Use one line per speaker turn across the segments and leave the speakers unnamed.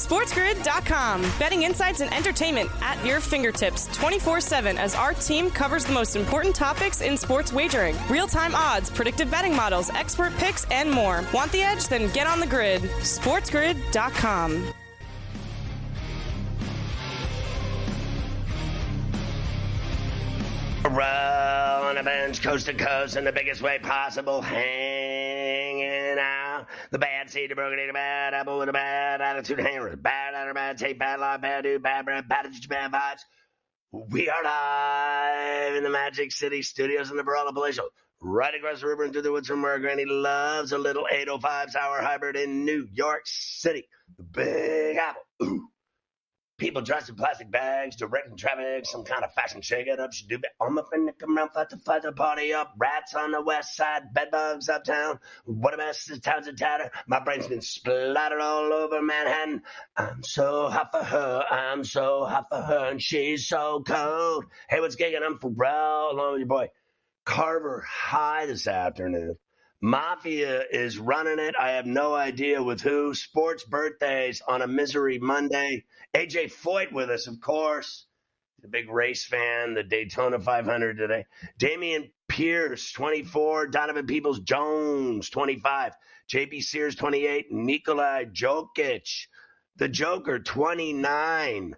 SportsGrid.com. Betting insights and entertainment at your fingertips 24 7 as our team covers the most important topics in sports wagering real time odds, predictive betting models, expert picks, and more. Want the edge? Then get on the grid. SportsGrid.com.
Roll on a bench, coast to coast, in the biggest way possible, hanging out. The bad seed, the broken, the bad apple with a bad attitude, hanger, bad out bad tape, bad lie, bad dude, bad breath, bad attitude, bad vibes. We are live in the Magic City studios in the Barolo Palatial, right across the river and through the woods from where Granny loves a little 805 sour hybrid in New York City. The Big Apple. Ooh. People dressed in plastic bags, directing traffic, some kind of fashion shake it up. Should do. I'm up in the come around, fight to fight the party up. Rats on the west side, bedbugs uptown. What a mess, this town's a tatter. My brain's been splattered all over Manhattan. I'm so hot for her, I'm so hot for her, and she's so cold. Hey, what's gigging? I'm Ferrall, along with your boy Carver High this afternoon. Mafia is running it. I have no idea with who. Sports birthdays on a misery Monday. AJ Foyt with us, of course. The big race fan, the Daytona 500 today. Dameon Pierce, 24. Donovan Peoples Jones, 25. JP Sears, 28. Nikolai Jokic, the Joker, 29.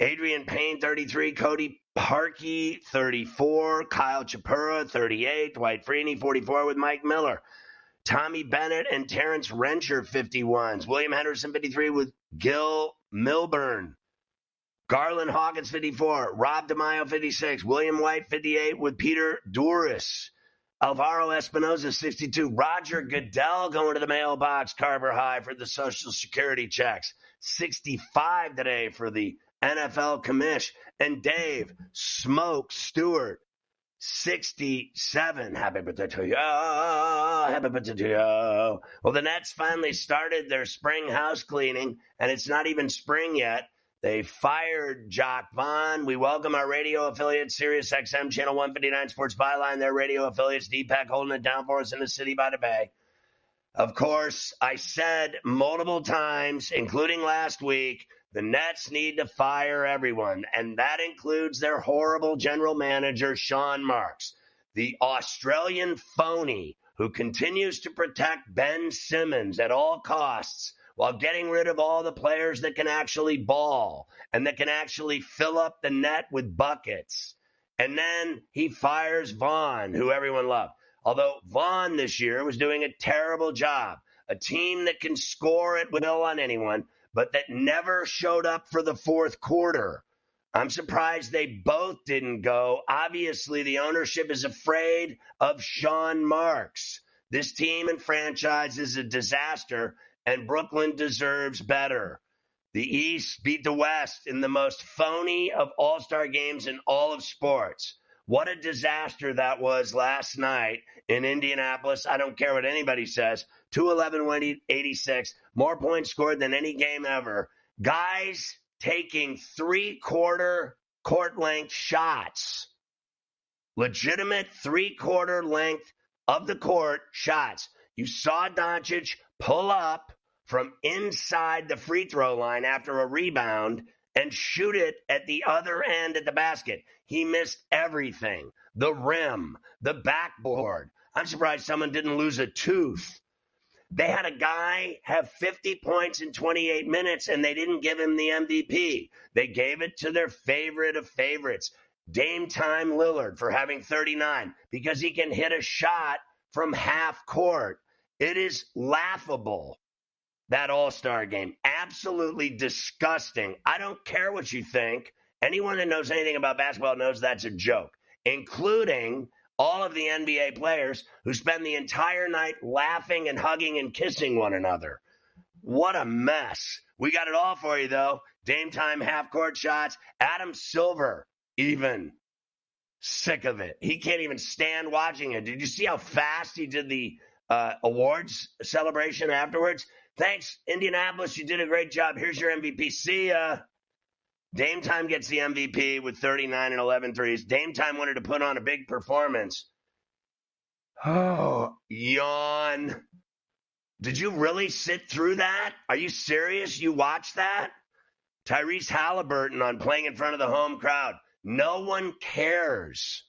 Adreian Payne, 33. Cody Parkey, 34. Kyle Chapura, 38. Dwight Freeney, 44 with Mike Miller. Tommy Bennett and Terrence Rencher, 51s. William Henderson, 53 with Gil Milburn. Garland Hawkins, 54. Rob DeMaio, 56. William White, 58 with Peter Duris. Alvaro Espinoza, 62. Roger Goodell going to the mailbox, Carver High for the Social Security checks. 65 today for the NFL commish. And Dave Smoke Stewart, 67. Happy birthday to you. Happy birthday to you. Well, the Nets finally started their spring house cleaning, and it's not even spring yet. They fired Jacque Vaughn. We welcome our radio affiliates, Sirius XM, Channel 159 Sports Byline, their radio affiliates, Deepak holding it down for us in the city by the bay. Of course, I said multiple times, including last week, the Nets need to fire everyone, and that includes their horrible general manager, Sean Marks, the Australian phony who continues to protect Ben Simmons at all costs while getting rid of all the players that can actually ball and that can actually fill up the net with buckets. And then he fires Vaughn, who everyone loved. Although Vaughn this year was doing a terrible job. A team that can score at will on anyone but that never showed up for the fourth quarter. I'm surprised they both didn't go. Obviously, the ownership is afraid of Sean Marks. This team and franchise is a disaster, and Brooklyn deserves better. The East beat the West in the most phony of all star games in all of sports. What a disaster that was last night in Indianapolis. I don't care what anybody says. 211 186, more points scored than any game ever. Guys taking three quarter court length shots, legitimate three quarter length of the court shots. You saw Doncic pull up from inside the free throw line after a rebound and shoot it at the other end at the basket. He missed everything the rim, the backboard. I'm surprised someone didn't lose a tooth They had a guy have 50 points in 28 minutes and they didn't give him the MVP. They gave it to their favorite of favorites, Dame Time Lillard, for having 39 because he can hit a shot from half court. It is laughable, that All Star game. Absolutely disgusting. I don't care what you think. Anyone that knows anything about basketball knows that's a joke, including all of the NBA players who spend the entire night laughing and hugging and kissing one another. What a mess. We got it all for you, though. Dame time half court shots. Adam Silver, even sick of it. He can't even stand watching it. Did you see how fast he did the uh, awards celebration afterwards? Thanks, Indianapolis. You did a great job. Here's your MVP. See ya. Dame Time gets the MVP with 39 and 11 threes. Dame Time wanted to put on a big performance. Oh, yawn. Did you really sit through that? Are you serious? You watched that? Tyrese Halliburton on playing in front of the home crowd. No one cares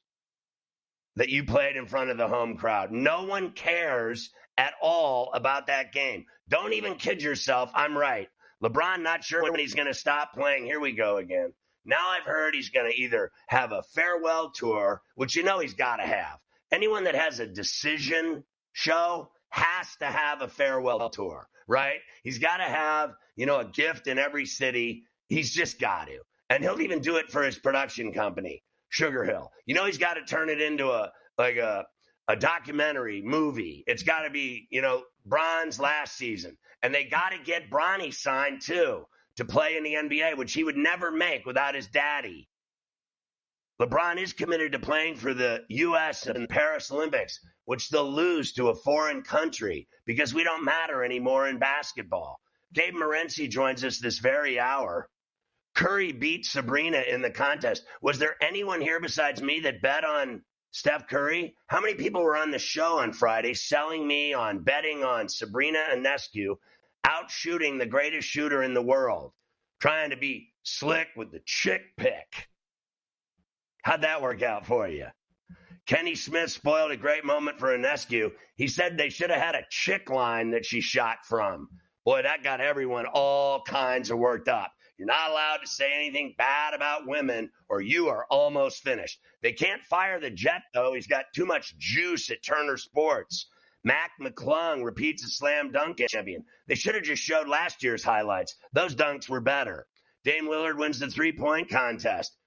that you played in front of the home crowd. No one cares at all about that game. Don't even kid yourself. I'm right. LeBron not sure when he's going to stop playing. Here we go again. Now I've heard he's going to either have a farewell tour, which you know he's got to have. Anyone that has a decision show has to have a farewell tour, right? He's got to have, you know, a gift in every city. He's just got to. And he'll even do it for his production company, Sugar Hill. You know, he's got to turn it into a like a a documentary movie. It's got to be, you know, Bron's last season. And they got to get Bronny signed too to play in the NBA, which he would never make without his daddy. LeBron is committed to playing for the U.S. the Paris Olympics, which they'll lose to a foreign country because we don't matter anymore in basketball. Gabe Morency joins us this very hour. Curry beat Sabrina in the contest. Was there anyone here besides me that bet on Steph Curry. How many people were on the show on Friday selling me on betting on Sabrina Ionescu out shooting the greatest shooter in the world, trying to be slick with the chick pick? How'd that work out for you? Kenny Smith spoiled a great moment for Ionescu. He said they should have had a chick line that she shot from. Boy, that got everyone all kinds of worked up. You're not allowed to say anything bad about women or you are almost finished. They can't fire the jet, though. He's got too much juice at Turner Sports. Mac McClung repeats a slam dunk champion. They should have just showed last year's highlights. Those dunks were better. Dame Lillard wins the three point contest.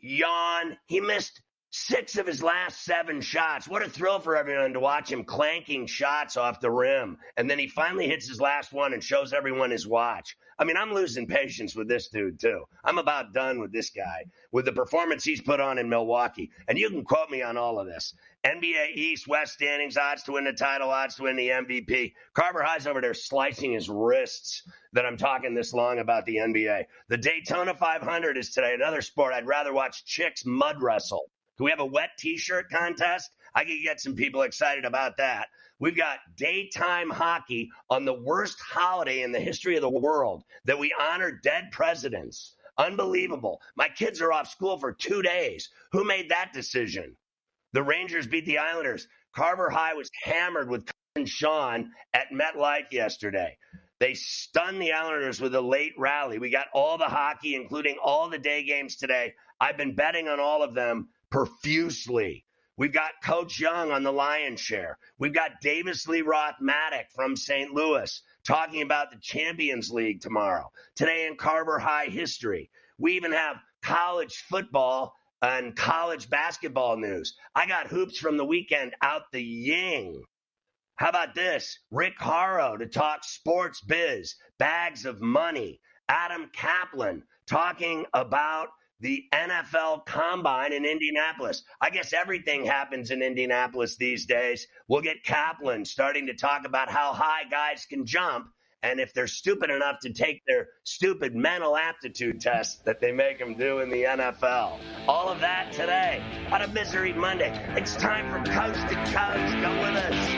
Yawn. He missed Six of his last seven shots. What a thrill for everyone to watch him clanking shots off the rim. And then he finally hits his last one and shows everyone his watch. I mean, I'm losing patience with this dude, too. I'm about done with this guy, with the performance he's put on in Milwaukee. And you can quote me on all of this. NBA East, West standings, odds to win the title, odds to win the MVP. Carver High's over there slicing his wrists that I'm talking this long about the NBA. The Daytona 500 is today, another sport I'd rather watch chicks mud wrestle can we have a wet t-shirt contest? I could get some people excited about that. We've got daytime hockey on the worst holiday in the history of the world that we honor dead presidents. Unbelievable. My kids are off school for two days. Who made that decision? The Rangers beat the Islanders. Carver High was hammered with Sean at MetLife yesterday. They stunned the Islanders with a late rally. We got all the hockey, including all the day games today. I've been betting on all of them profusely. We've got Coach Young on the lion's share. We've got Davis Lee Roth Maddock from St. Louis talking about the Champions League tomorrow. Today in Carver High history. We even have college football and college basketball news. I got hoops from the weekend out the ying. How about this? Rick Horrow to talk sports biz, bags of money. Adam Kaplan talking about the NFL Combine in Indianapolis. I guess everything happens in Indianapolis these days. We'll get Kaplan starting to talk about how high guys can jump and if they're stupid enough to take their stupid mental aptitude test that they make them do in the NFL. All of that today on a Misery Monday. It's time from coast to coast. Go with us.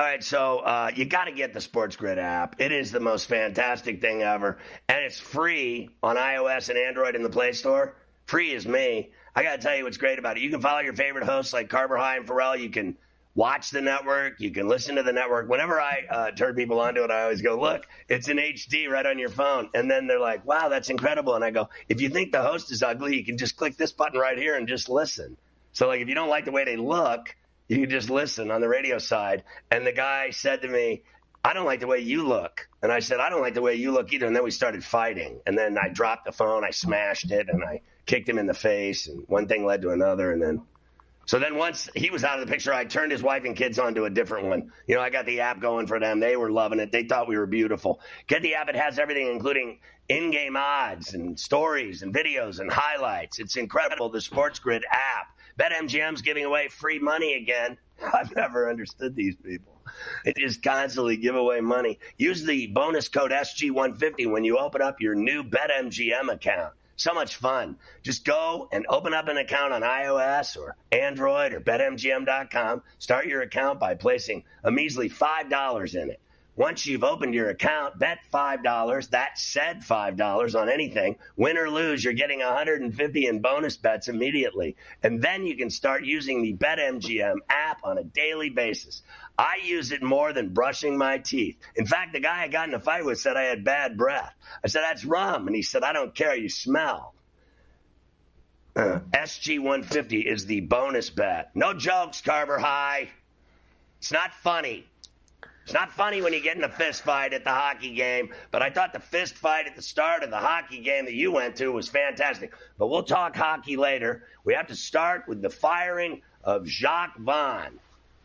All right, so uh, you got to get the Sports Grid app. It is the most fantastic thing ever, and it's free on iOS and Android in the Play Store. Free as me. I got to tell you what's great about it. You can follow your favorite hosts like Carver High and Ferrall. You can watch the network. You can listen to the network. Whenever I uh, turn people onto it, I always go, "Look, it's in HD right on your phone." And then they're like, "Wow, that's incredible!" And I go, "If you think the host is ugly, you can just click this button right here and just listen." So, like, if you don't like the way they look you can just listen on the radio side. And the guy said to me, I don't like the way you look. And I said, I don't like the way you look either. And then we started fighting. And then I dropped the phone, I smashed it, and I kicked him in the face. And one thing led to another. And then, so then once he was out of the picture, I turned his wife and kids onto a different one. You know, I got the app going for them. They were loving it. They thought we were beautiful. Get the app. It has everything, including in game odds and stories and videos and highlights. It's incredible. The Sports Grid app. BetMGM's giving away free money again. I've never understood these people. They just constantly give away money. Use the bonus code SG150 when you open up your new BetMGM account. So much fun. Just go and open up an account on iOS or Android or BetMGM.com. Start your account by placing a measly $5 in it. Once you've opened your account, bet $5. That said $5 on anything. Win or lose, you're getting 150 in bonus bets immediately. And then you can start using the BetMGM app on a daily basis. I use it more than brushing my teeth. In fact, the guy I got in a fight with said I had bad breath. I said, that's rum. And he said, I don't care. You smell. Uh, SG150 is the bonus bet. No jokes, Carver High. It's not funny. It's not funny when you get in a fist fight at the hockey game, but I thought the fist fight at the start of the hockey game that you went to was fantastic. But we'll talk hockey later. We have to start with the firing of Jacque Vaughn.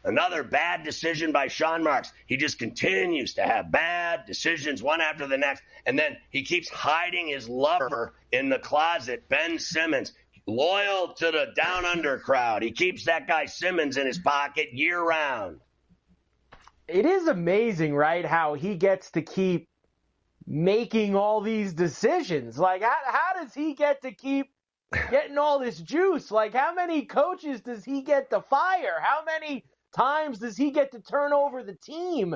Another bad decision by Sean Marks. He just continues to have bad decisions one after the next. And then he keeps hiding his lover in the closet, Ben Simmons, loyal to the down under crowd. He keeps that guy Simmons in his pocket year round
it is amazing, right? How he gets to keep making all these decisions. Like, how, how does he get to keep getting all this juice? Like, how many coaches does he get to fire? How many times does he get to turn over the team?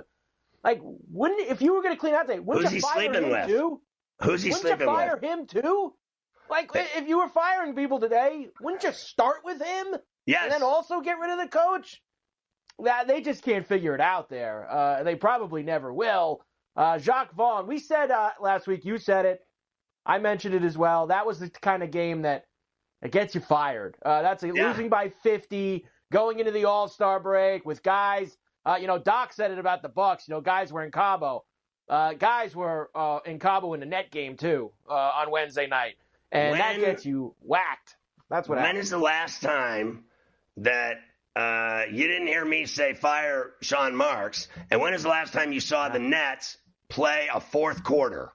Like, wouldn't if you were going to clean out today, wouldn't
Who's
you fire him
with?
too?
Who's he
wouldn't
sleeping
you fire
with?
him too? Like, if you were firing people today, wouldn't you start with him?
Yes.
And then also get rid of the coach? That they just can't figure it out there. Uh, they probably never will. Uh, Jacque Vaughn, we said uh, last week, you said it. I mentioned it as well. That was the kind of game that, that gets you fired. Uh, that's a,
Yeah.
losing by 50, going into the All Star break with guys. Uh, you know, Doc said it about the Bucks. You know, guys were in Cabo. Uh, guys were uh, in Cabo in the net game too uh, on Wednesday night, and that gets you whacked. That's what
When
happens.
is the last time that uh, you didn't hear me say fire Sean Marks? And when is the last time you saw the Nets play a fourth quarter?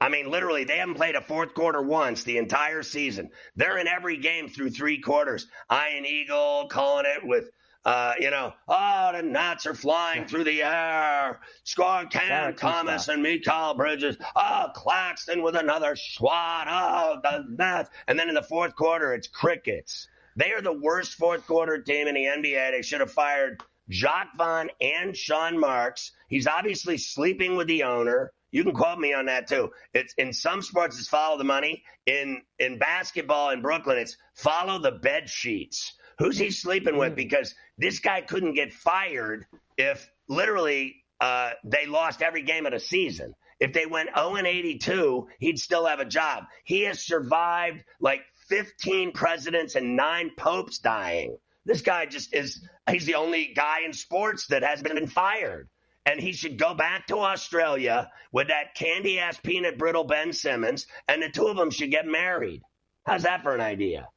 I mean, literally, they haven't played a fourth quarter once the entire season. They're in every game through three quarters. Ian Eagle calling it with, uh, you know, oh, the Nats are flying through the air. Scoring Cam Thomas and Mikal Bridges. Oh, Claxton with another swat. Oh, the Nats. And then in the fourth quarter, it's crickets. They are the worst fourth quarter team in the NBA. They should have fired Jacque Vaughn and Sean Marks. He's obviously sleeping with the owner. You can quote me on that too. It's in some sports it's follow the money. In in basketball in Brooklyn, it's follow the bed sheets. Who's he sleeping with? Mm. Because this guy couldn't get fired if literally uh, they lost every game of the season. If they went 0 and 82, he'd still have a job. He has survived like 15 presidents and nine popes dying. This guy just is, he's the only guy in sports that has been fired and he should go back to Australia with that candy ass peanut brittle Ben Simmons, and the two of them should get married. How's that for an idea?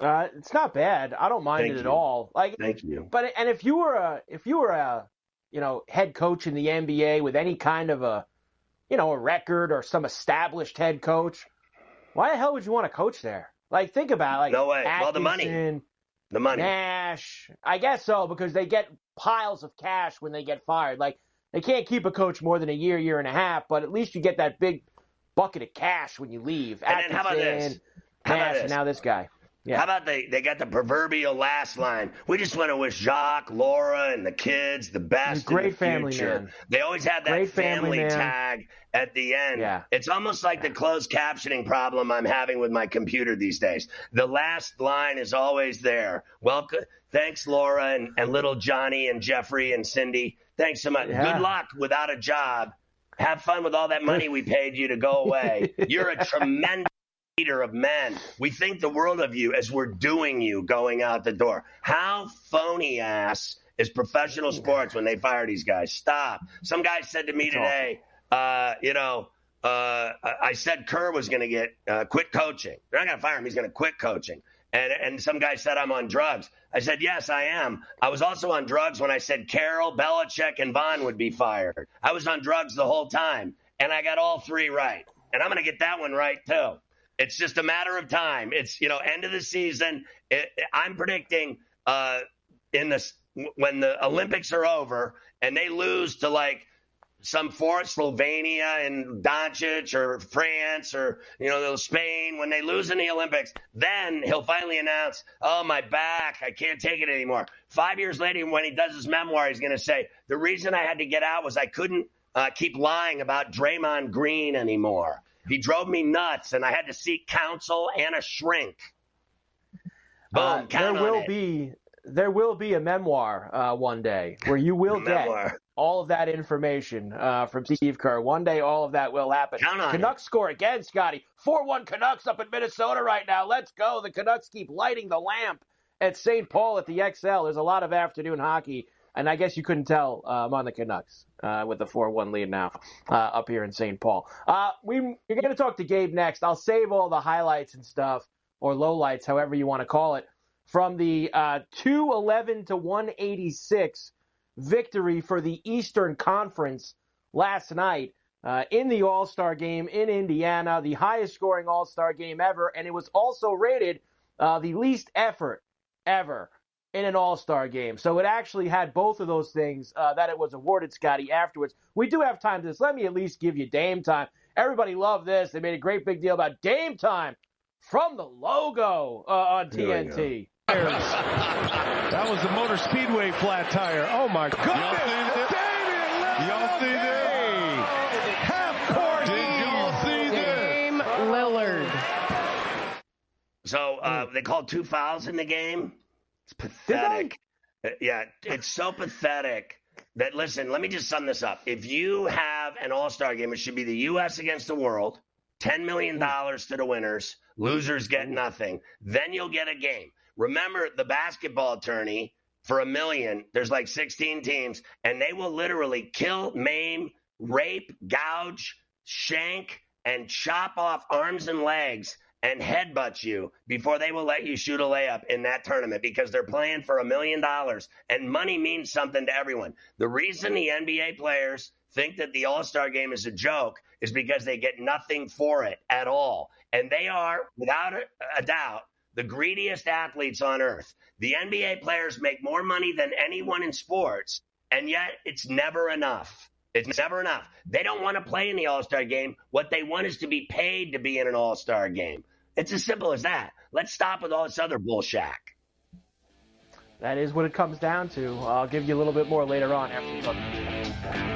Uh, it's not bad. I don't mind Thank it you. at all. Like,
Thank you.
But and if you were a if you were a you know head coach in the NBA with any kind of a you know a record or some established head coach, why the hell would you want to coach there? Like, think about it. like
no way.
Atkinson,
well, the money. The money.
Nash. I guess so because they get piles of cash when they get fired. Like they can't keep a coach more than a year, year and a half, but at least you get that big bucket of cash when you leave.
And then how about this? How
Nash,
about this?
And now this guy. Yeah.
How about they, they got the proverbial last line? We just want to wish Jacque, Laura, and the kids the best.
Great
the
family
future.
man.
They always have that
Great
family,
family
tag at the end.
Yeah.
It's almost like the closed captioning problem I'm having with my computer these days. The last line is always there. Welcome. Thanks, Laura, and, and little Johnny, and Jeffrey, and Cindy. Thanks so much.
Yeah.
Good luck without a job. Have fun with all that money we paid you to go away. You're a tremendous leader of men. We think the world of you as we're doing you going out the door. How phony ass is professional sports when they fire these guys? Stop. Some guy said to me today, uh, you know, uh, I said Kerr was going to get uh, quit coaching. They're not going to fire him. He's going to quit coaching. And, and some guy said I'm on drugs. I said, yes, I am. I was also on drugs when I said Carroll, Belichick, and Vaughn would be fired. I was on drugs the whole time, and I got all three right. And I'm going to get that one right, too. It's just a matter of time. It's, you know, end of the season. It, I'm predicting uh, in the when the Olympics are over and they lose to like some fourth Slovenia and Doncic or France or you know Spain when they lose in the Olympics, then he'll finally announce, "Oh my back, I can't take it anymore." Five years later, when he does his memoir, he's going to say, "The reason I had to get out was I couldn't uh, keep lying about Draymond Green anymore. He drove me nuts, and I had to seek counsel and a shrink." Boom.
Uh, there will
it.
be there will be a memoir uh, one day where you will get all of that information uh, from Steve Kerr. One day, all of that will happen.
Count on
Canucks
it.
score again, Scotty. 4 1 Canucks up in Minnesota right now. Let's go. The Canucks keep lighting the lamp at St. Paul at the Xcel. There's a lot of afternoon hockey. And I guess you couldn't tell uh, I'm on the Canucks uh, with the 4 1 lead now uh, up here in St. Paul. Uh, we, you're going to talk to Gabe next. I'll save all the highlights and stuff, or lowlights, however you want to call it, from the uh, 211 to 186 victory for the Eastern Conference last night uh, in the All Star game in Indiana, the highest scoring All Star game ever, and it was also rated uh, the least effort ever in an All Star game. So it actually had both of those things uh, that it was awarded, Scotty, afterwards. We do have time to this. Let me at least give you Dame time. Everybody loved this. They made a great big deal about Dame time from the logo uh, on TNT.
That was the Motor Speedway flat tire. Oh my goodness! Y'all see this? Half court. Y'all see this?
Dame Lillard.
So uh, they called two fouls in the game. It's pathetic. Uh, Yeah, it's so pathetic that listen. Let me just sum this up. If you have an All Star game, it should be the U.S. against the world. Ten million dollars to the winners. Losers get nothing. Then you'll get a game. Remember the basketball attorney for a million. There's like 16 teams, and they will literally kill, maim, rape, gouge, shank, and chop off arms and legs and headbutt you before they will let you shoot a layup in that tournament because they're playing for a million dollars and money means something to everyone. The reason the NBA players think that the All Star game is a joke is because they get nothing for it at all. And they are, without a, doubt, the greediest athletes on earth. The NBA players make more money than anyone in sports, and yet it's never enough. It's never enough. They don't want to play in the All Star game. What they want is to be paid to be in an All Star game. It's as simple as that. Let's stop with all this other bullshit.
That is what it comes down to. I'll give you a little bit more later on after look.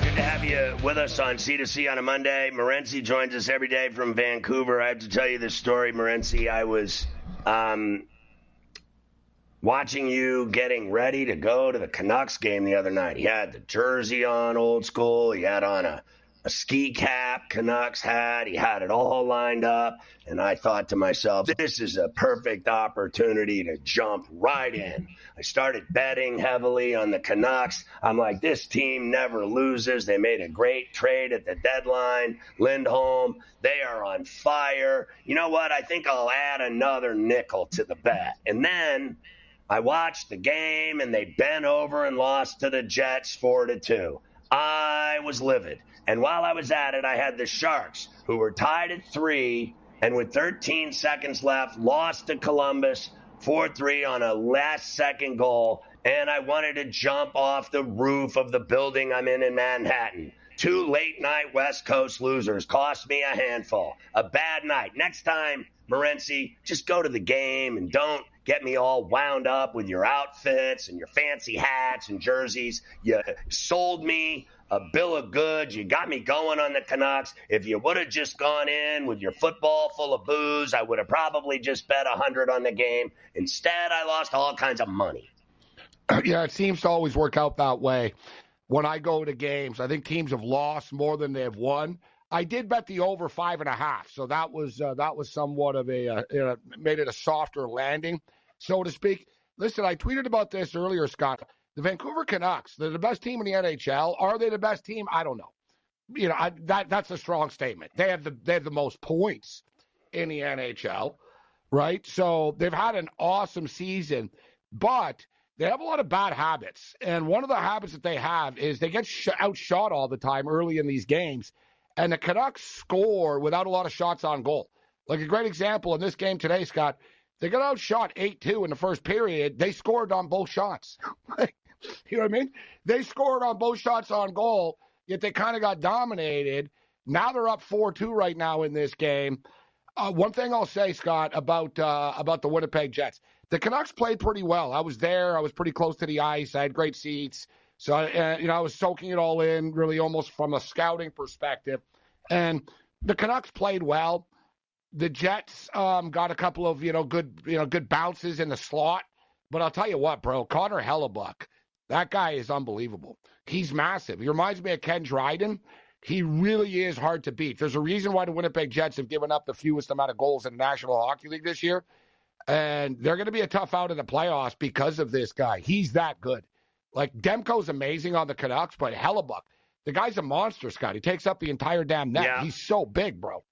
good to have you with us on C2C on a Monday. Morency joins us every day from Vancouver. I have to tell you this story, Morency. I was um, watching you getting ready to go to the Canucks game the other night. He had the jersey on, old school. He had on a a ski cap Canucks hat. He had it all lined up. And I thought to myself, this is a perfect opportunity to jump right in. I started betting heavily on the Canucks. I'm like, this team never loses. They made a great trade at the deadline. Lindholm, they are on fire. You know what? I think I'll add another nickel to the bet. And then I watched the game and they bent over and lost to the Jets 4 to 2. I was livid. And while I was at it, I had the Sharks, who were tied at three, and with 13 seconds left, lost to Columbus 4 3 on a last second goal. And I wanted to jump off the roof of the building I'm in in Manhattan. Two late night West Coast losers cost me a handful. A bad night. Next time, Morency, just go to the game and don't get me all wound up with your outfits and your fancy hats and jerseys. You sold me a bill of goods. You got me going on the Canucks. If you would have just gone in with your football full of booze, I would have probably just bet a hundred on the game. Instead, I lost all kinds of money.
Yeah, it seems to always work out that way. When I go to games, I think teams have lost more than they've won. I did bet the over five and a half, so that was uh, that was somewhat of a uh, you know, made it a softer landing, so to speak. Listen, I tweeted about this earlier, Scott. The Vancouver Canucks, they're the best team in the NHL. Are they the best team? I don't know. You know, I, that that's a strong statement. They have the they have the most points in the NHL, right? So they've had an awesome season, but they have a lot of bad habits. And one of the habits that they have is they get sh- outshot all the time early in these games. And the Canucks score without a lot of shots on goal. Like a great example in this game today, Scott, they got outshot 8 2 in the first period. They scored on both shots. you know what I mean? They scored on both shots on goal, yet they kind of got dominated. Now they're up 4 2 right now in this game. Uh, one thing I'll say, Scott, about uh, about the Winnipeg Jets, the Canucks played pretty well. I was there. I was pretty close to the ice. I had great seats. So, uh, you know, I was soaking it all in, really almost from a scouting perspective. And the Canucks played well. The Jets um, got a couple of, you know, good, you know, good bounces in the slot. But I'll tell you what, bro, Connor Hellebuyck, that guy is unbelievable. He's massive. He reminds me of Ken Dryden. He really is hard to beat. There's a reason why the Winnipeg Jets have given up the fewest amount of goals in the National Hockey League this year. And they're going to be a tough out in the playoffs because of this guy. He's that good. Like Demko's amazing on the Canucks, but Hellebuyck, the guy's a monster, Scott. He takes up the entire damn net.
Yeah.
He's so big, bro.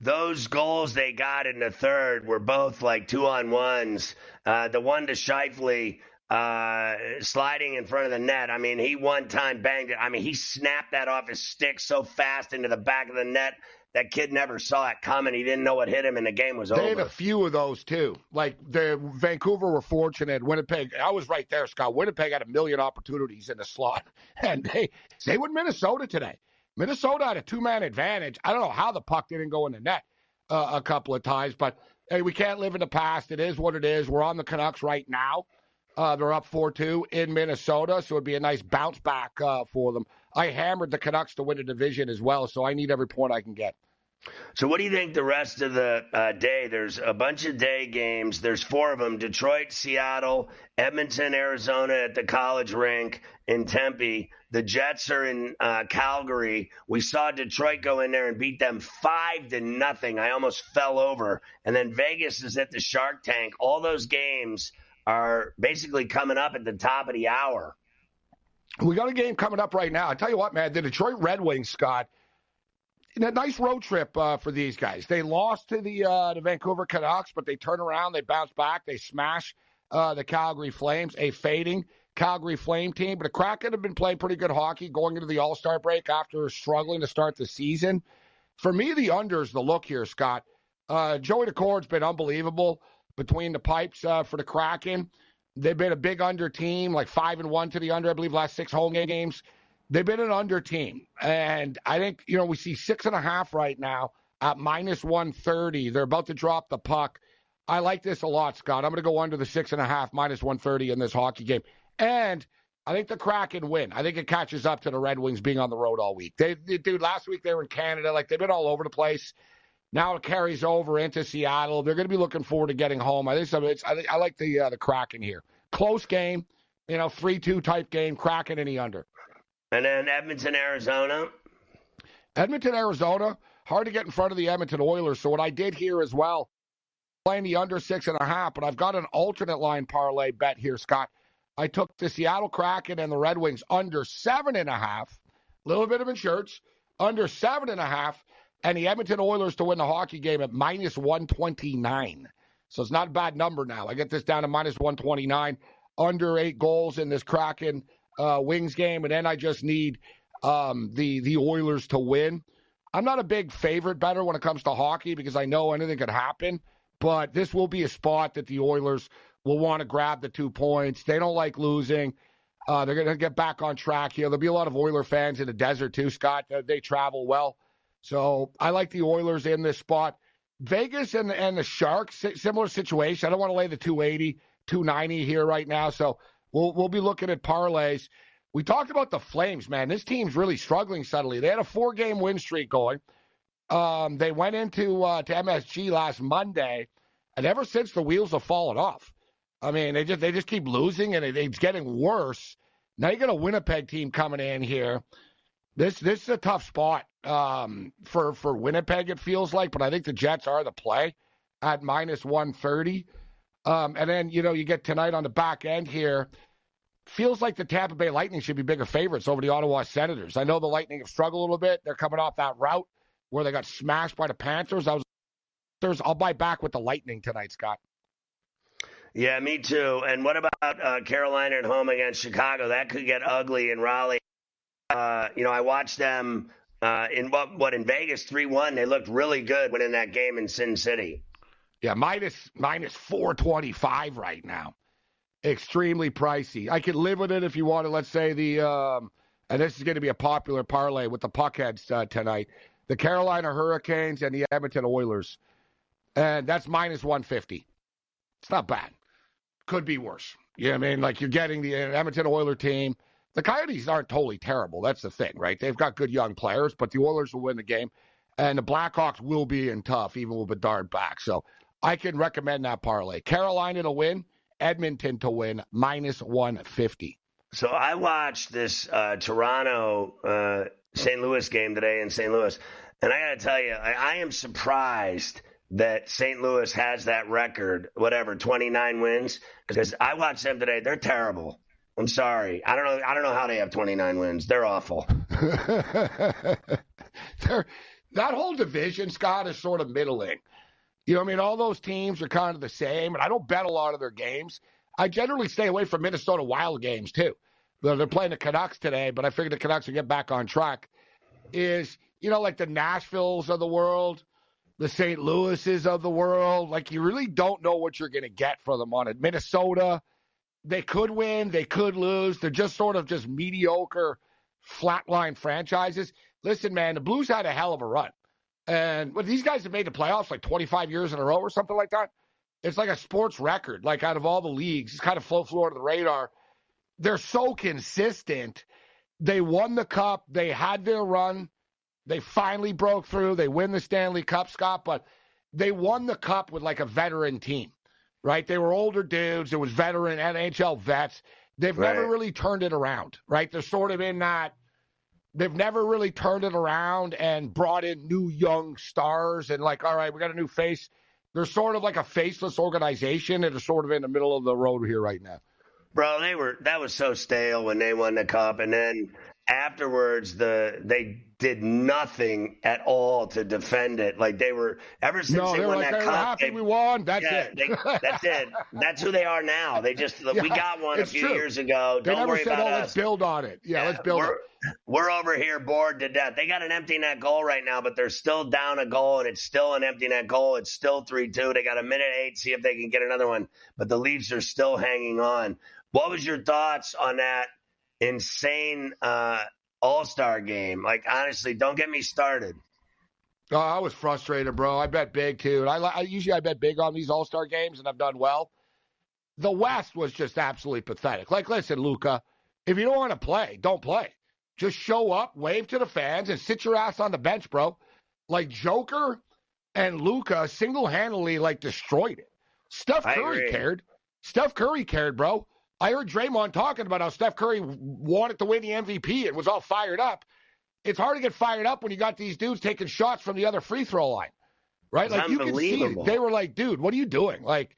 Those goals they got in the third were both like two on ones. Uh, the one to Scheifele uh, sliding in front of the net. I mean, he one time banged it. I mean, he snapped that off his stick so fast into the back of the net. That kid never saw it coming. He didn't know what hit him, and the game was
They
over.
They had a few of those too. Like the Vancouver were fortunate. Winnipeg, I was right there, Scott. Winnipeg had a million opportunities in the slot, and they they with Minnesota today. Minnesota had a two man advantage. I don't know how the puck didn't go in the net uh, a couple of times, but hey, we can't live in the past. It is what it is. We're on the Canucks right now. Uh, they're up 4 2 in Minnesota, so it'd be a nice bounce back uh, for them. I hammered the Canucks to win a division as well, so I need every point I can get.
So, what do you think the rest of the uh, day? There's a bunch of day games. There's four of them Detroit, Seattle, Edmonton, Arizona at the college rink in Tempe. The Jets are in uh, Calgary. We saw Detroit go in there and beat them five to nothing. I almost fell over. And then Vegas is at the Shark Tank. All those games are basically coming up at the top of the hour.
We got a game coming up right now. I tell you what, man, the Detroit Red Wings, Scott, a nice road trip uh, for these guys. They lost to the uh, the Vancouver Canucks, but they turn around, they bounce back, they smash uh, the Calgary Flames, a fading Calgary Flame team. But the Kraken have been playing pretty good hockey going into the All Star break after struggling to start the season. For me, the unders the look here, Scott. Uh, Joey Daccord's been unbelievable between the pipes uh, for the Kraken. They've been a big under team, like five and one to the under, I believe, last six home game games. They've been an under team. And I think, you know, we see six and a half right now at minus 130. They're about to drop the puck. I like this a lot, Scott. I'm going to go under the six and a half, minus 130 in this hockey game. And I think the Kraken win. I think it catches up to the Red Wings being on the road all week. They, they dude, last week they were in Canada. Like, they've been all over the place. Now it carries over into Seattle. They're going to be looking forward to getting home. I think so. It's, I, I like the uh, the Kraken here. Close game, you know, three two type game. Kraken any under.
And then Edmonton, Arizona.
Edmonton, Arizona. Hard to get in front of the Edmonton Oilers. So what I did here as well, playing the under six and a half, but I've got an alternate line parlay bet here, Scott. I took the Seattle Kraken and the Red Wings under seven and a half. Little bit of insurance. Under seven and a half and the Edmonton Oilers to win the hockey game at minus 129. So it's not a bad number now. I get this down to minus 129, under eight goals in this Kraken uh, Wings game, and then I just need um, the the Oilers to win. I'm not a big favorite bettor when it comes to hockey because I know anything could happen, but this will be a spot that the Oilers will want to grab the two points. They don't like losing. Uh, they're going to get back on track here. There'll be a lot of Oiler fans in the desert too, Scott. They travel well. So I like the Oilers in this spot. Vegas and and the Sharks, similar situation. I don't want to lay the 280, 290 here right now. So we'll we'll be looking at parlays. We talked about the Flames, man. This team's really struggling suddenly. They had a four game win streak going. Um, they went into uh, to MSG last Monday, and ever since the wheels have fallen off. I mean, they just they just keep losing, and it, it's getting worse. Now you got a Winnipeg team coming in here. This this is a tough spot um, for for Winnipeg. It feels like, but I think the Jets are the play at minus one thirty. Um, and then you know you get tonight on the back end here. Feels like the Tampa Bay Lightning should be bigger favorites over the Ottawa Senators. I know the Lightning have struggled a little bit. They're coming off that rout where they got smashed by the Panthers. I was I'll buy back with the Lightning tonight, Scott.
Yeah, me too. And what about uh, Carolina at home against Chicago? That could get ugly in Raleigh. Uh, you know, I watched them uh, in what, what in Vegas three one. They looked really good winning that game in Sin City.
Yeah, minus minus four twenty five right now. Extremely pricey. I could live with it if you wanted. Let's say the um, and this is going to be a popular parlay with the puckheads uh, tonight. The Carolina Hurricanes and the Edmonton Oilers, and that's minus one fifty. It's not bad. Could be worse. You know I mean? Like you're getting the Edmonton Oiler team. The Coyotes aren't totally terrible. That's the thing, right? They've got good young players, but the Oilers will win the game. And the Blackhawks will be in tough, even with Bedard back. So I can recommend that parlay. Carolina to win Edmonton to win minus 150.
So I watched this uh, Toronto uh, St. Louis game today in St. Louis, and I got to tell you, I, I am surprised that St. Louis has that record, whatever, 29 wins. Because I watched them today; they're terrible. I'm sorry. I don't know. I don't know how they have 29 wins. They're awful.
they're, that whole division, Scott, is sort of middling. You know, I mean, all those teams are kind of the same, and I don't bet a lot of their games. I generally stay away from Minnesota Wild games too. They're playing the Canucks today, but I figured the Canucks would get back on track. Is you know like the Nashvilles of the world, the St. Louis's of the world. Like you really don't know what you're going to get from them on it. Minnesota, they could win, they could lose. They're just sort of just mediocre, flatline franchises. Listen, man, the Blues had a hell of a run, and well, these guys have made the playoffs like 25 years in a row or something like that. It's like a sports record. Like out of all the leagues, it's kind of flow flew under the radar. They're so consistent. They won the cup. They had their run. They finally broke through. They win the Stanley Cup, Scott, but they won the cup with like a veteran team, right? They were older dudes. It was veteran NHL vets. They've right. never really turned it around, right? They're sort of in that. They've never really turned it around and brought in new young stars and like, all right, we got a new face. They're sort of like a faceless organization and are sort of in the middle of the road here right now.
Bro, they were that was so stale when they won the cup, and then afterwards the they did nothing at all to defend it. Like they were ever since
no,
they,
they
won
like,
that
they
cup.
happy
they,
we won. That's
yeah,
it.
they, that's it. That's who they are now. They just yeah, we got one a few
true.
years ago.
They
Don't
never
worry
said,
about
"Oh,
us.
let's build on it." Yeah,
yeah
let's build
we're,
it.
We're over here bored to death. They got an empty net goal right now, but they're still down a goal, and it's still an empty net goal. It's still three two. They got a minute eight. See if they can get another one. But the Leafs are still hanging on. What was your thoughts on that insane uh, All Star game? Like honestly, don't get me started.
Oh, I was frustrated, bro. I bet big too. And I, I usually I bet big on these All Star games, and I've done well. The West was just absolutely pathetic. Like, listen, Luka, if you don't want to play, don't play. Just show up, wave to the fans, and sit your ass on the bench, bro. Like Joker and Luka single handedly like destroyed it. Steph Curry cared. Steph Curry cared, bro. I heard Draymond talking about how Steph Curry wanted to win the MVP and was all fired up. It's hard to get fired up when you got these dudes taking shots from the other free throw line, right?
It's
like you can see, they were like, "Dude, what are you doing?" Like,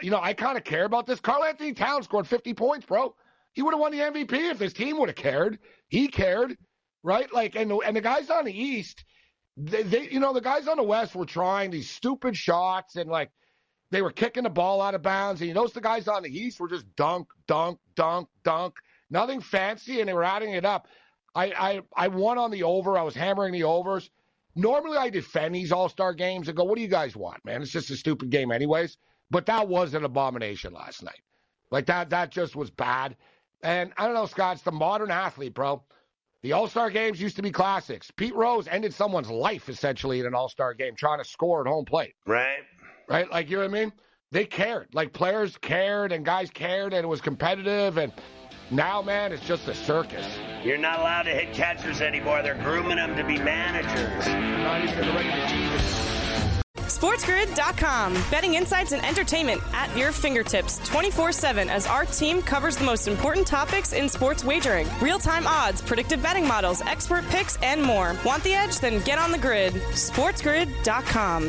you know, I kind of care about this. Karl-Anthony Towns scored 50 points, bro. He would have won the MVP if his team would have cared. He cared, right? Like, and the, and the guys on the East, they, they, you know, the guys on the West were trying these stupid shots and like they were kicking the ball out of bounds. And you notice the guys on the East were just dunk, dunk, dunk, dunk, nothing fancy, and they were adding it up. I, I, I won on the over. I was hammering the overs. Normally, I defend these All Star games and go, "What do you guys want, man? It's just a stupid game, anyways." But that was an abomination last night. Like that, that just was bad. And I don't know, Scott, it's the modern athlete, bro. The All Star games used to be classics. Pete Rose ended someone's life essentially in an All Star game trying to score at home plate.
Right.
Right? Like, you know what I mean? They cared. Like, players cared and guys cared and it was competitive. And now, man, it's just a circus.
You're not allowed to hit catchers anymore. They're grooming them to be managers.
Not even in the regular season.
SportsGrid.com. Betting insights and entertainment at your fingertips 24 7 as our team covers the most important topics in sports wagering real time odds, predictive betting models, expert picks, and more. Want the edge? Then get on the grid. SportsGrid.com.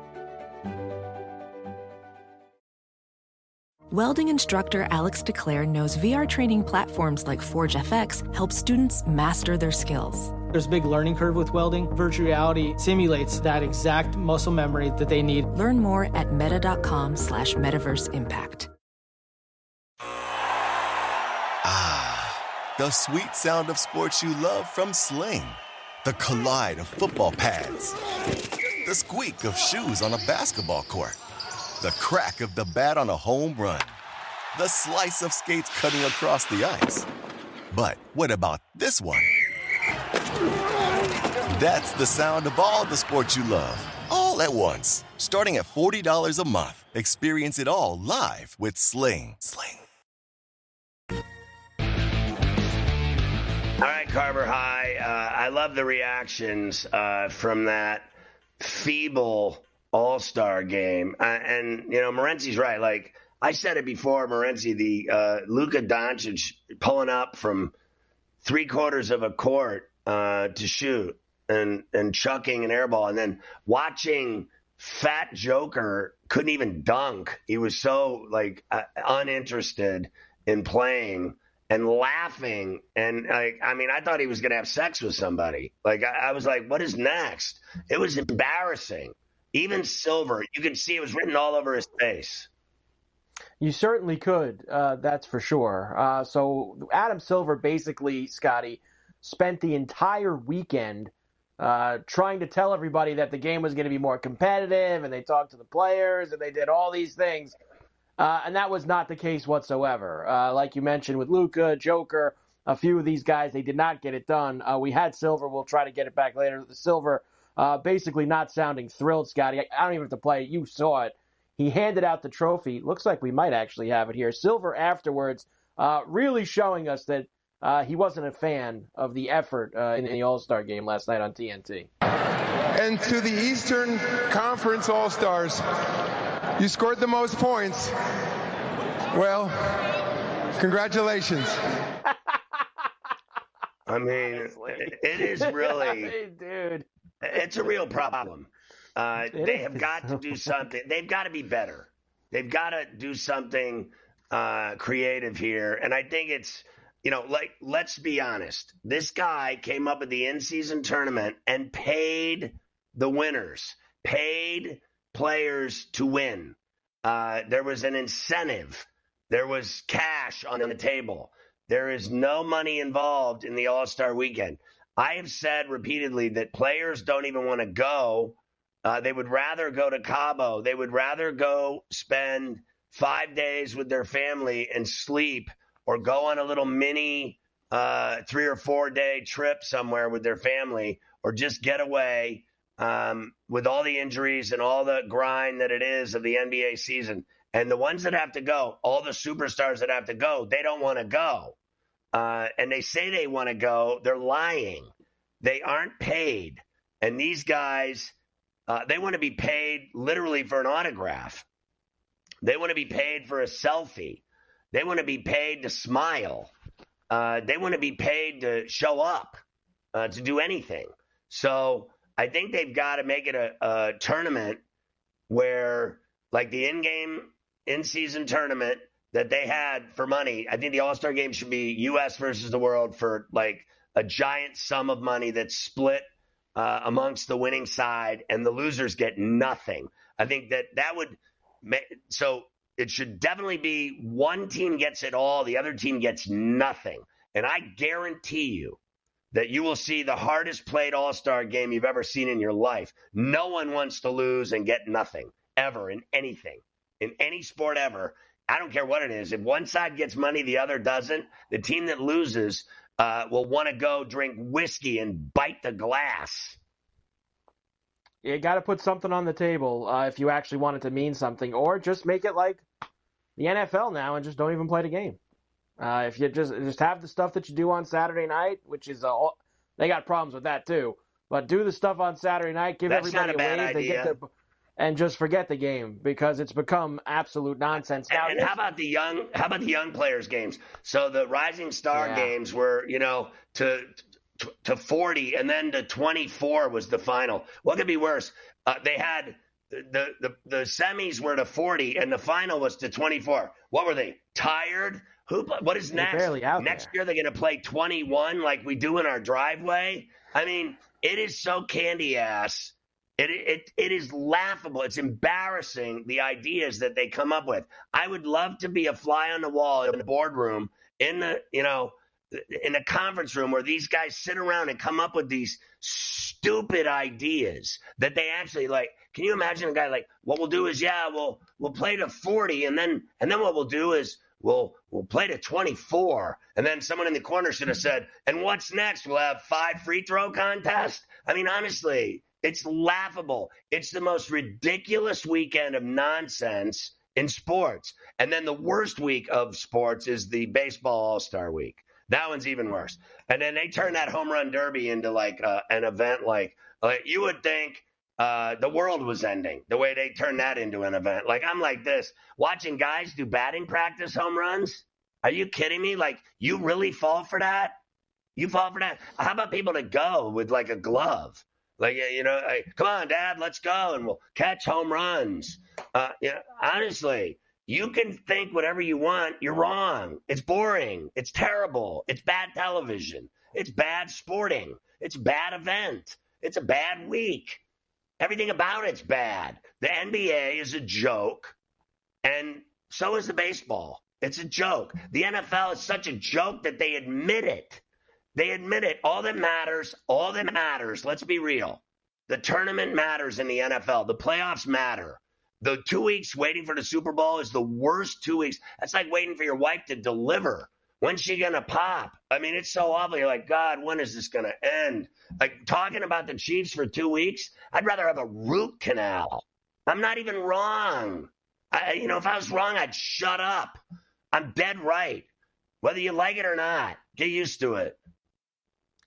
Welding instructor Alex DeClaire knows VR training platforms like Forge FX help students master their skills.
There's a big learning curve with welding. Virtual reality simulates that exact muscle memory that they need.
Learn more at meta.com slash metaverse impact.
Ah, the sweet sound of sports you love from Sling. The collide of football pads. The squeak of shoes on a basketball court. The crack of the bat on a home run. The slice of skates cutting across the ice. But what about this one? That's the sound of all the sports you love, all at once. Starting at $40 a month, experience it all live with Sling. Sling.
All right, Carver High. Uh, I love the reactions uh, from that feeble All Star game, uh, and you know Morency's right. Like I said it before, Morency, the uh, Luka Doncic pulling up from three quarters of a court uh, to shoot and and chucking an airball, and then watching Fat Joker couldn't even dunk. He was so like uh, uninterested in playing and laughing and like I mean I thought he was gonna have sex with somebody. Like I, I was like, what is next? It was embarrassing. Even Silver, you could see it was written all over his face.
You certainly could. Uh, that's for sure. Uh, so Adam Silver basically, Scotty, spent the entire weekend uh, trying to tell everybody that the game was going to be more competitive, and they talked to the players, and they did all these things. Uh, and that was not the case whatsoever. Uh, like you mentioned with Luka, Joker, a few of these guys, they did not get it done. Uh, we had Silver. We'll try to get it back later. The Silver uh, basically not sounding thrilled, Scotty. I, I don't even have to play it. You saw it. He handed out the trophy. Looks like we might actually have it here. Silver afterwards, uh, really showing us that uh, he wasn't a fan of the effort in, in the All Star game last night on TNT.
And to the Eastern Conference All Stars, you scored the most points. Well, congratulations.
I mean, it is really,
dude.
It's a real problem. Uh, they have got to do something. They've got to be better. They've got to do something uh, creative here. And I think it's, you know, like, let's be honest. This guy came up at the in season tournament and paid the winners, paid players to win. Uh, there was an incentive. There was cash on the table. There is no money involved in the All Star weekend. I have said repeatedly that players don't even want to go. Uh, they would rather go to Cabo. They would rather go spend five days with their family and sleep or go on a little mini uh, three or four day trip somewhere with their family or just get away um, with all the injuries and all the grind that it is of the NBA season. And the ones that have to go, all the superstars that have to go, they don't want to go. Uh, and they say they want to go, they're lying. They aren't paid. And these guys, uh, they want to be paid literally for an autograph. They want to be paid for a selfie. They want to be paid to smile. Uh, they want to be paid to show up, uh, to do anything. So I think they've got to make it a, a tournament where, like the in-game, in-season tournament that they had for money. I think the All Star game should be U.S. versus the world for like a giant sum of money that's split uh, amongst the winning side, and the losers get nothing. I think that that would make so. It should definitely be one team gets it all, the other team gets nothing. And I guarantee you, that you will see the hardest played All Star game you've ever seen in your life. No one wants to lose and get nothing ever in anything, in any sport ever. I don't care what it is. If one side gets money, the other doesn't, the team that loses uh, will want to go drink whiskey and bite the glass.
You got to put something on the table uh, if you actually want it to mean something, or just make it like the NFL now and just don't even play the game. Uh, if you just just have the stuff that you do on Saturday night, which is uh, they got problems with that too. But do the stuff on Saturday night, give
That's
everybody
a
a
bad
wave, they get
idea.
their, and just forget the game because it's become absolute nonsense. Now,
And how about the young? How about the young players games? So the Rising Star
Yeah.
games were, you know, to to- to forty, and then to twenty four was the final. What could be worse? Uh, they had the, the the semis were to forty, and the final was to twenty four. What were they? Tired? Who? What is next? next year they're going to play twenty one like we do in our driveway. I mean, it is so candy ass. It, it it is laughable. It's embarrassing the ideas that they come up with. I would love to be a fly on the wall in the boardroom in the you know in a conference room where these guys sit around and come up with these stupid ideas that they actually like. Can you imagine a guy like what we'll do is yeah we'll we'll play to forty and then and then what we'll do is we'll we'll play to 24, and then someone in the corner should have said, "And what's next? We'll have five free throw contest." I mean, honestly, it's laughable. It's the most ridiculous weekend of nonsense in sports. And then the worst week of sports is the baseball All Star week. That one's even worse. And then they turn that home run derby into like uh, an event like, like you would think uh, the world was ending the way they turned that into an event. Like I'm like this watching guys do batting practice home runs. Are you kidding me? Like you really fall for that? You fall for that? How about people that go with like a glove? Like you know, come on, Dad, let's go, and we'll catch home runs. Uh, know, honestly, you can think whatever you want. You're wrong. It's boring. It's terrible. It's bad television. It's bad sporting. It's bad event. It's a bad week. Everything about it's bad. The NBA is a joke, and so is the baseball. It's a joke. The NFL is such a joke that they admit it. They admit it. All that matters, all that matters, let's be real. The tournament matters in the NFL. The playoffs matter. The two weeks waiting for the Super Bowl is the worst two weeks. That's like waiting for your wife to deliver. When's she going to pop? I mean, it's so awful. You're like, God, when is this going to end? Like talking about the Chiefs for two weeks, I'd rather have a root canal. I'm not even wrong. I, you know, if I was wrong, I'd shut up. I'm dead right. Whether you like it or not, get used to it.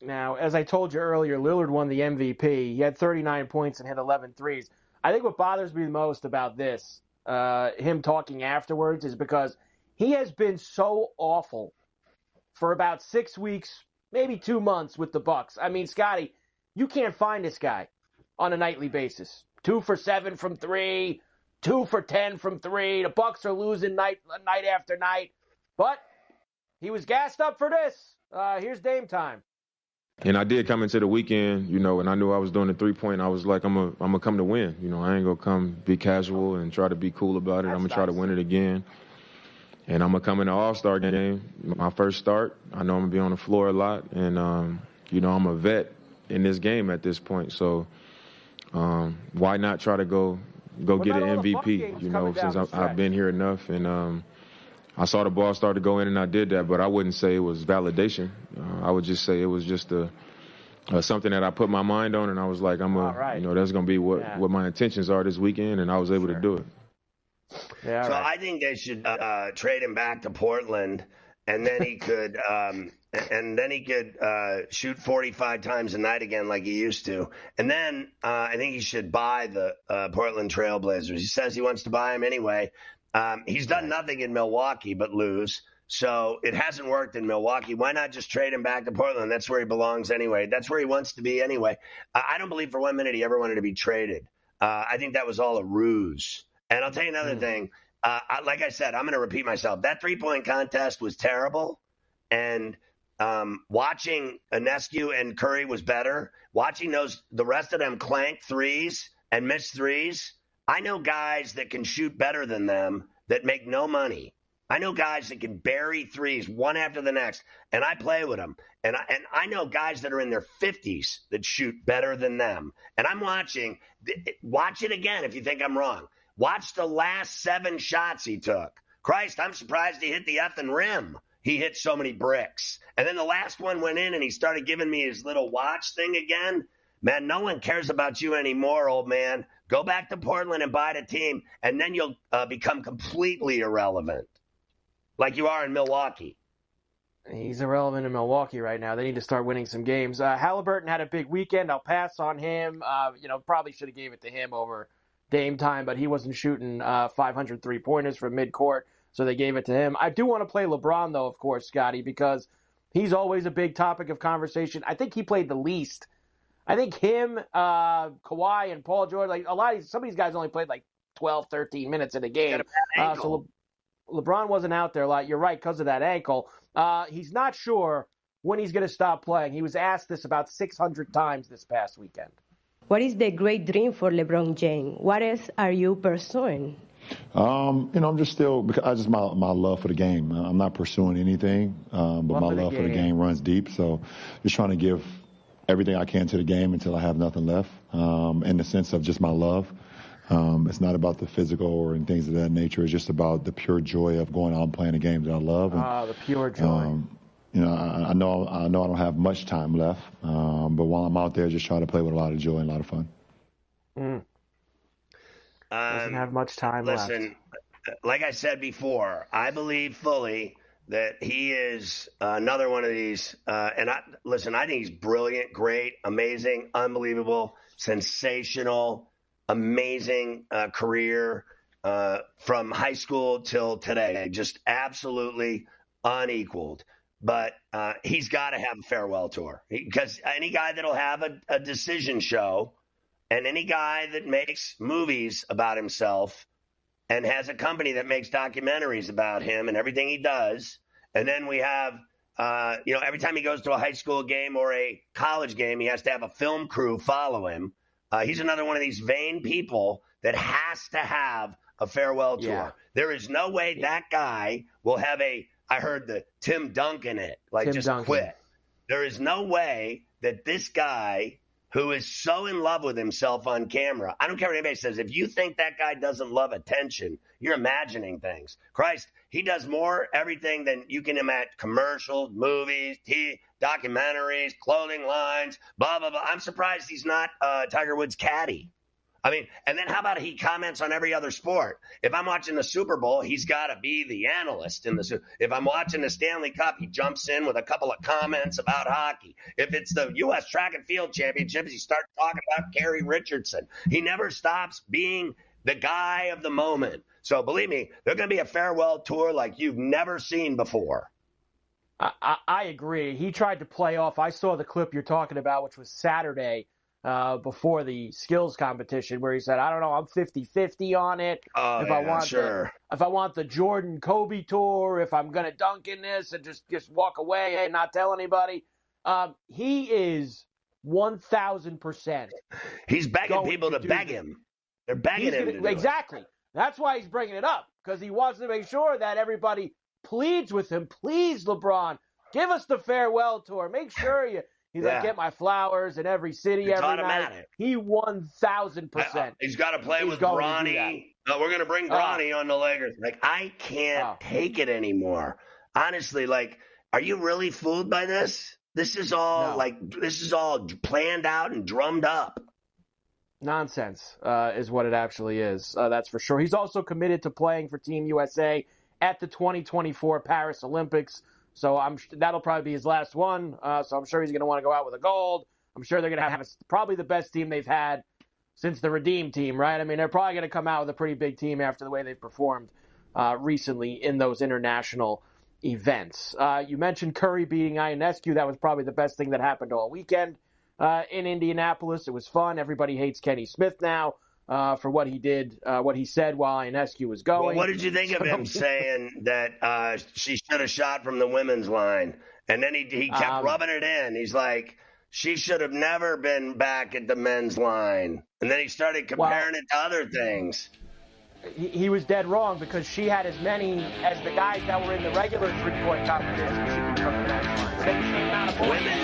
Now, as I told you earlier, Lillard won the MVP. He had 39 points and hit 11 threes. I think what bothers me the most about this, uh, him talking afterwards, is because he has been so awful for about six weeks, maybe two months with the Bucks. I mean, Scotty, you can't find this guy on a nightly basis. Two for seven from three, two for ten from three. The Bucks are losing night night after night, but he was gassed up for this. Uh, here's Dame time.
And I did come into the weekend, you know, and I knew I was doing the three point. I was like, I'm gonna, I'm gonna come to win. You know, I ain't gonna come be casual and try to be cool about it. I'm gonna try to win it again. And I'm gonna come in the All Star game, my first start. I know I'm gonna be on the floor a lot, and um, you know, I'm a vet in this game at this point. So um, why not try to go, go
What
get an
about all the
MVP? You know, since I've, I've been here enough, and um, I saw the ball start to go in, and I did that. But I wouldn't say it was validation. Uh, I would just say it was just a, uh, something that I put my mind on, and I was like, I'm a,
All right.
you know, that's gonna be what
Yeah.
what my intentions are this weekend, and I was able to do it.
Yeah,
so I think they should uh, trade him back to Portland, and then he could, um, and then he could uh, shoot 45 times a night again like he used to. And then uh, I think he should buy the uh, Portland Trailblazers. He says he wants to buy them anyway. Um, he's done nothing in Milwaukee but lose. So it hasn't worked in Milwaukee. Why not just trade him back to Portland? That's where he belongs anyway. That's where he wants to be anyway. I don't believe for one minute he ever wanted to be traded. Uh, I think that was all a ruse. And I'll tell you another thing. Uh, I, like I said, I'm going to repeat myself. That three point contest was terrible. And um, watching Ionescu and Curry was better. Watching those, the rest of them clank threes and miss threes. I know guys that can shoot better than them that make no money. I know guys that can bury threes one after the next, and I play with them. And I, and I know guys that are in their 50s that shoot better than them. And I'm watching. Watch it again if you think I'm wrong. Watch the last seven shots he took. Christ, I'm surprised he hit the effing rim. He hit so many bricks. And then the last one went in and he started giving me his little watch thing again. Man, no one cares about you anymore, old man. Go back to Portland and buy the team, and then you'll uh, become completely irrelevant, like you are in Milwaukee.
He's irrelevant in Milwaukee right now. They need to start winning some games. Uh, Halliburton had a big weekend. I'll pass on him. Uh, you know, probably should have gave it to him over Dame time, but he wasn't shooting uh, 500 three pointers from midcourt, so they gave it to him. I do want to play LeBron though, of course, Scotty, because he's always a big topic of conversation. I think he played the least. I think him, uh, Kawhi, and Paul George, like a lot of these, some of these guys only played like 12, 13 minutes in a game. Uh, so Le- LeBron wasn't out there a lot. You're right because of that ankle. Uh, he's not sure when he's going to stop playing. He was asked this about 600 times this past weekend.
What is the great dream for LeBron James? What else are you pursuing?
Um, you know, I'm just still because I just my my love for the game. Uh, I'm not pursuing anything, um, but
Love
my
for the
love for the
game.
game runs deep. So, just trying to give everything I can to the game until I have nothing left. Um, in the sense of just my love. Um, it's not about the physical or and things of that nature. It's just about the pure joy of going out and playing a game that I love. And,
Ah, the pure joy.
um, you know, I, I know I know I don't have much time left, um, but while I'm out there, just try to play with a lot of joy and a lot of fun.
Mm. Doesn't
Um,
have much time left.
Listen, like I said before, I believe fully that he is another one of these. Uh, and I listen, I think he's brilliant, great, amazing, unbelievable, sensational, amazing uh, career uh, from high school till today. Just absolutely unequaled. But uh, he's got to have a farewell tour because any guy that'll have a, a decision show and any guy that makes movies about himself and has a company that makes documentaries about him and everything he does. And then we have, uh, you know, every time he goes to a high school game or a college game, he has to have a film crew follow him. Uh, he's another one of these vain people that has to have a farewell tour.
Yeah.
There is no way that guy will have a, I heard the Tim Duncan it, like
Tim
just
Duncan.
quit. There is no way that this guy who is so in love with himself on camera. I don't care what anybody says. If you think that guy doesn't love attention, you're imagining things. Christ, he does more everything than you can imagine commercials, movies, t- documentaries, clothing lines, blah, blah, blah. I'm surprised he's not uh, Tiger Woods' caddy. I mean, and then how about he comments on every other sport? If I'm watching the Super Bowl, he's got to be the analyst in the If I'm watching the Stanley Cup, he jumps in with a couple of comments about hockey. If it's the U.S. Track and Field Championships, he starts talking about Gary Richardson. He never stops being the guy of the moment. So believe me, there's going to be a farewell tour like you've never seen before.
I, I agree. He tried to play off. I saw the clip you're talking about, which was Saturday uh, before the skills competition, where he said, "I don't know, I'm 50-50 on it.
Oh,
if I want
sure.
the if I want the Jordan Kobe tour, if I'm gonna dunk in this and just just walk away and not tell anybody." Um, he is one thousand percent.
He's begging people
to
to beg
this.
him. They're begging
He's
him
gonna-
to do it.
exactly. That's why he's bringing it up because he wants to make sure that everybody pleads with him. Please, LeBron, give us the farewell tour. Make sure you. He's
Yeah.
like, get my flowers in every city
It's
every night. He one thousand percent.
He's got to play
He's
with Bronny. No, we're going to bring. Bronny on the Lakers. Like, I can't
Oh.
take it anymore. Honestly, like, are you really fooled by this? This is all
No.
like this is all planned out and drummed up.
Nonsense uh, is what it actually is. Uh, that's for sure. He's also committed to playing for Team USA at the 2024 Paris Olympics. So I'm that'll probably be his last one. Uh, so I'm sure he's going to want to go out with a gold. I'm sure they're going to have a, probably the best team they've had since the Redeem team, right? I mean, they're probably going to come out with a pretty big team after the way they've performed uh, recently in those international events. Uh, you mentioned Curry beating Ionescu. That was probably the best thing that happened all weekend uh, in Indianapolis. It was fun. Everybody hates Kenny Smith now uh, for what he did, uh, what he said while Ionescu was
Well,
going.
what did you think of him saying that uh, she should have shot from the women's line? And then he he kept
Um,
rubbing it in. He's like, she should have never been back at the men's line. And then he started comparing it to other things.
he, he was dead wrong because she had as many as the guys that were in the regular three point competition shooting from the men's line. So they came out of
Women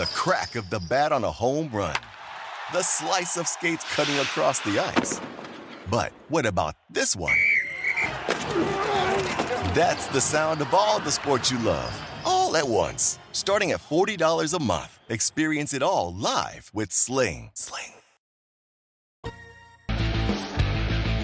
The crack of the bat on a home run. the slice of skates cutting across the ice. But what about this one? That's the sound of all the sports you love, all at once. Starting at $40 a month, experience it all live with Sling. Sling.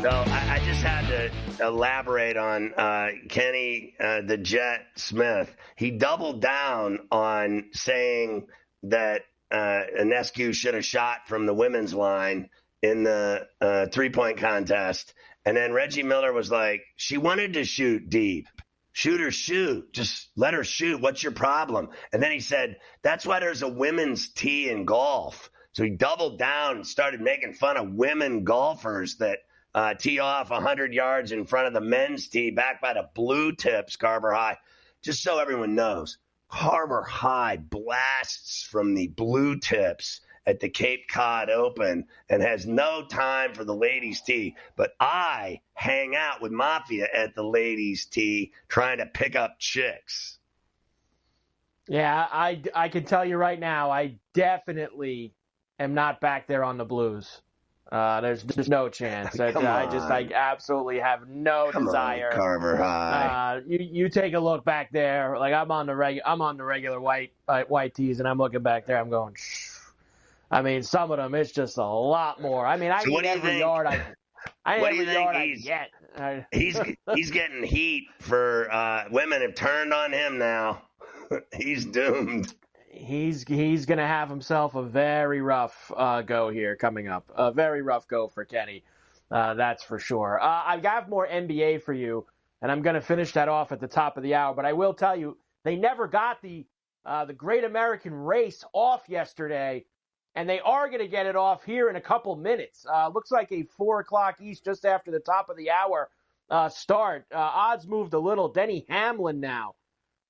So I, I just had to elaborate on uh, Kenny uh, the Jet Smith. He doubled down on saying that uh, Ionescu should have shot from the women's line in the uh, three point contest. And then Reggie Miller was like, she wanted to shoot deep. Shoot her, shoot. Just let her shoot. What's your problem? And then he said, that's why there's a women's tee in golf. So he doubled down and started making fun of women golfers that uh, tee off 100 yards in front of the men's tee back by the blue tips, Carver High. Just so everyone knows, Carver High blasts from the blue tips at the Cape Cod Open and has no time for the ladies' tee. But I hang out with Mafia at the ladies' tee trying to pick up chicks.
Yeah, I, I can tell you right now, I definitely am not back there on the Blues. Uh, there's there's no chance. I, I, just I absolutely have no
Come
desire.
On, Carver High.
Uh, you you take a look back there. Like I'm on the reg I'm on the regular white uh, white tees, and I'm looking back there. I'm going. Shh. I mean, some of them it's just a lot more. I mean, I
So what do you
every
think-
yard I. I
what do you think he's-
get.
He's he's getting heat for uh, women have turned on him now. he's doomed.
He's he's going to have himself a very rough uh, go here coming up. A very rough go for Kenny. Uh, that's for sure. Uh, I have more NBA for you, and I'm going to finish that off at the top of the hour. But I will tell you, they never got the uh, the Great American Race off yesterday, and they are going to get it off here in a couple minutes. Uh, looks like a four o'clock East, just after the top of the hour uh, start. Odds moved a little. Denny Hamlin now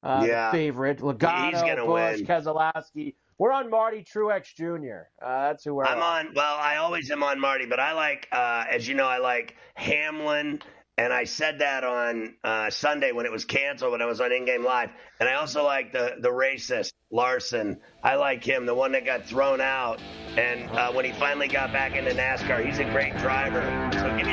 uh,
Yeah.
favorite. Logano, Busch,
win.
Keselowski. We're on Marty Truex Jr. Uh, that's who we're
I'm on. Well, I always am on Marty, but I like, uh, as you know, I like Hamlin, and I said that on uh, Sunday when it was canceled when I was on In Game Live, and I also like the the racist Larson. I like him, the one that got thrown out, and uh, when he finally got back into NASCAR, he's a great driver. So give me